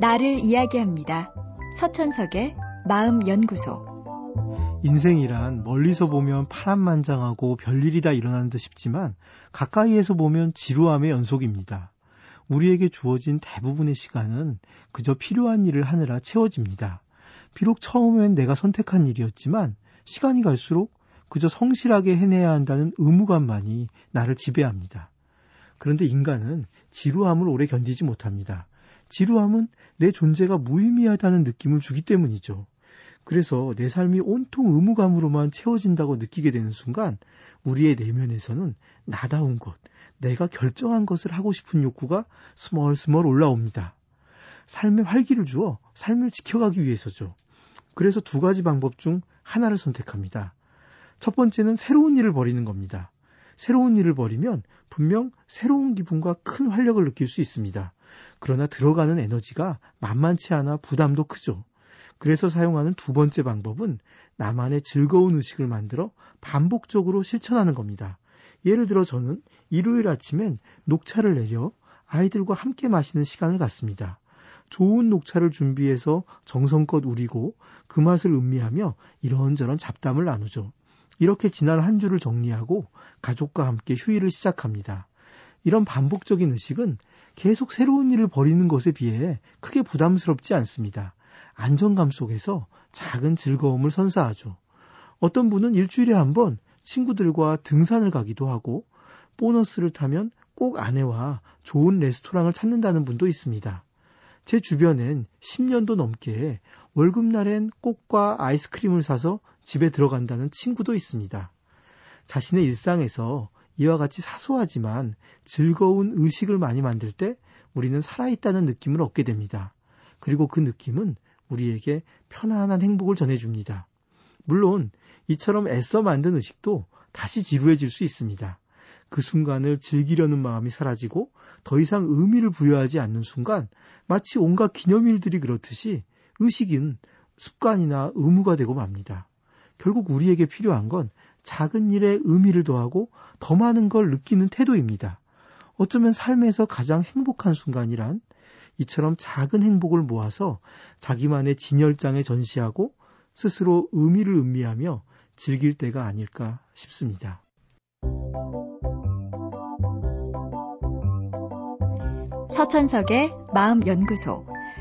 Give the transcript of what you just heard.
나를 이야기합니다. 서천석의 마음연구소. 인생이란 멀리서 보면 파란만장하고 별일이 다 일어나는 듯 싶지만 가까이에서 보면 지루함의 연속입니다. 우리에게 주어진 대부분의 시간은 그저 필요한 일을 하느라 채워집니다. 비록 처음엔 내가 선택한 일이었지만 시간이 갈수록 그저 성실하게 해내야 한다는 의무감만이 나를 지배합니다. 그런데 인간은 지루함을 오래 견디지 못합니다. 지루함은 내 존재가 무의미하다는 느낌을 주기 때문이죠. 그래서 내 삶이 온통 의무감으로만 채워진다고 느끼게 되는 순간 우리의 내면에서는 나다운 것, 내가 결정한 것을 하고 싶은 욕구가 스멀스멀 올라옵니다. 삶에 활기를 주어 삶을 지켜가기 위해서죠. 그래서 두 가지 방법 중 하나를 선택합니다. 첫 번째는 새로운 일을 벌이는 겁니다. 새로운 일을 벌이면 분명 새로운 기분과 큰 활력을 느낄 수 있습니다. 그러나 들어가는 에너지가 만만치 않아 부담도 크죠. 그래서 사용하는 두 번째 방법은 나만의 즐거운 의식을 만들어 반복적으로 실천하는 겁니다. 예를 들어 저는 일요일 아침엔 녹차를 내려 아이들과 함께 마시는 시간을 갖습니다. 좋은 녹차를 준비해서 정성껏 우리고 그 맛을 음미하며 이런저런 잡담을 나누죠. 이렇게 지난 한 주를 정리하고 가족과 함께 휴일을 시작합니다. 이런 반복적인 의식은 계속 새로운 일을 벌이는 것에 비해 크게 부담스럽지 않습니다. 안정감 속에서 작은 즐거움을 선사하죠. 어떤 분은 일주일에 한 번 친구들과 등산을 가기도 하고 보너스를 타면 꼭 아내와 좋은 레스토랑을 찾는다는 분도 있습니다. 제 주변엔 10년도 넘게 월급날엔 꽃과 아이스크림을 사서 집에 들어간다는 친구도 있습니다. 자신의 일상에서 이와 같이 사소하지만 즐거운 의식을 많이 만들 때 우리는 살아있다는 느낌을 얻게 됩니다. 그리고 그 느낌은 우리에게 편안한 행복을 전해줍니다. 물론 이처럼 애써 만든 의식도 다시 지루해질 수 있습니다. 그 순간을 즐기려는 마음이 사라지고 더 이상 의미를 부여하지 않는 순간 마치 온갖 기념일들이 그렇듯이 의식은 습관이나 의무가 되고 맙니다. 결국 우리에게 필요한 건 작은 일에 의미를 더하고 더 많은 걸 느끼는 태도입니다. 어쩌면 삶에서 가장 행복한 순간이란 이처럼 작은 행복을 모아서 자기만의 진열장에 전시하고 스스로 의미를 음미하며 즐길 때가 아닐까 싶습니다. 서천석의 마음연구소.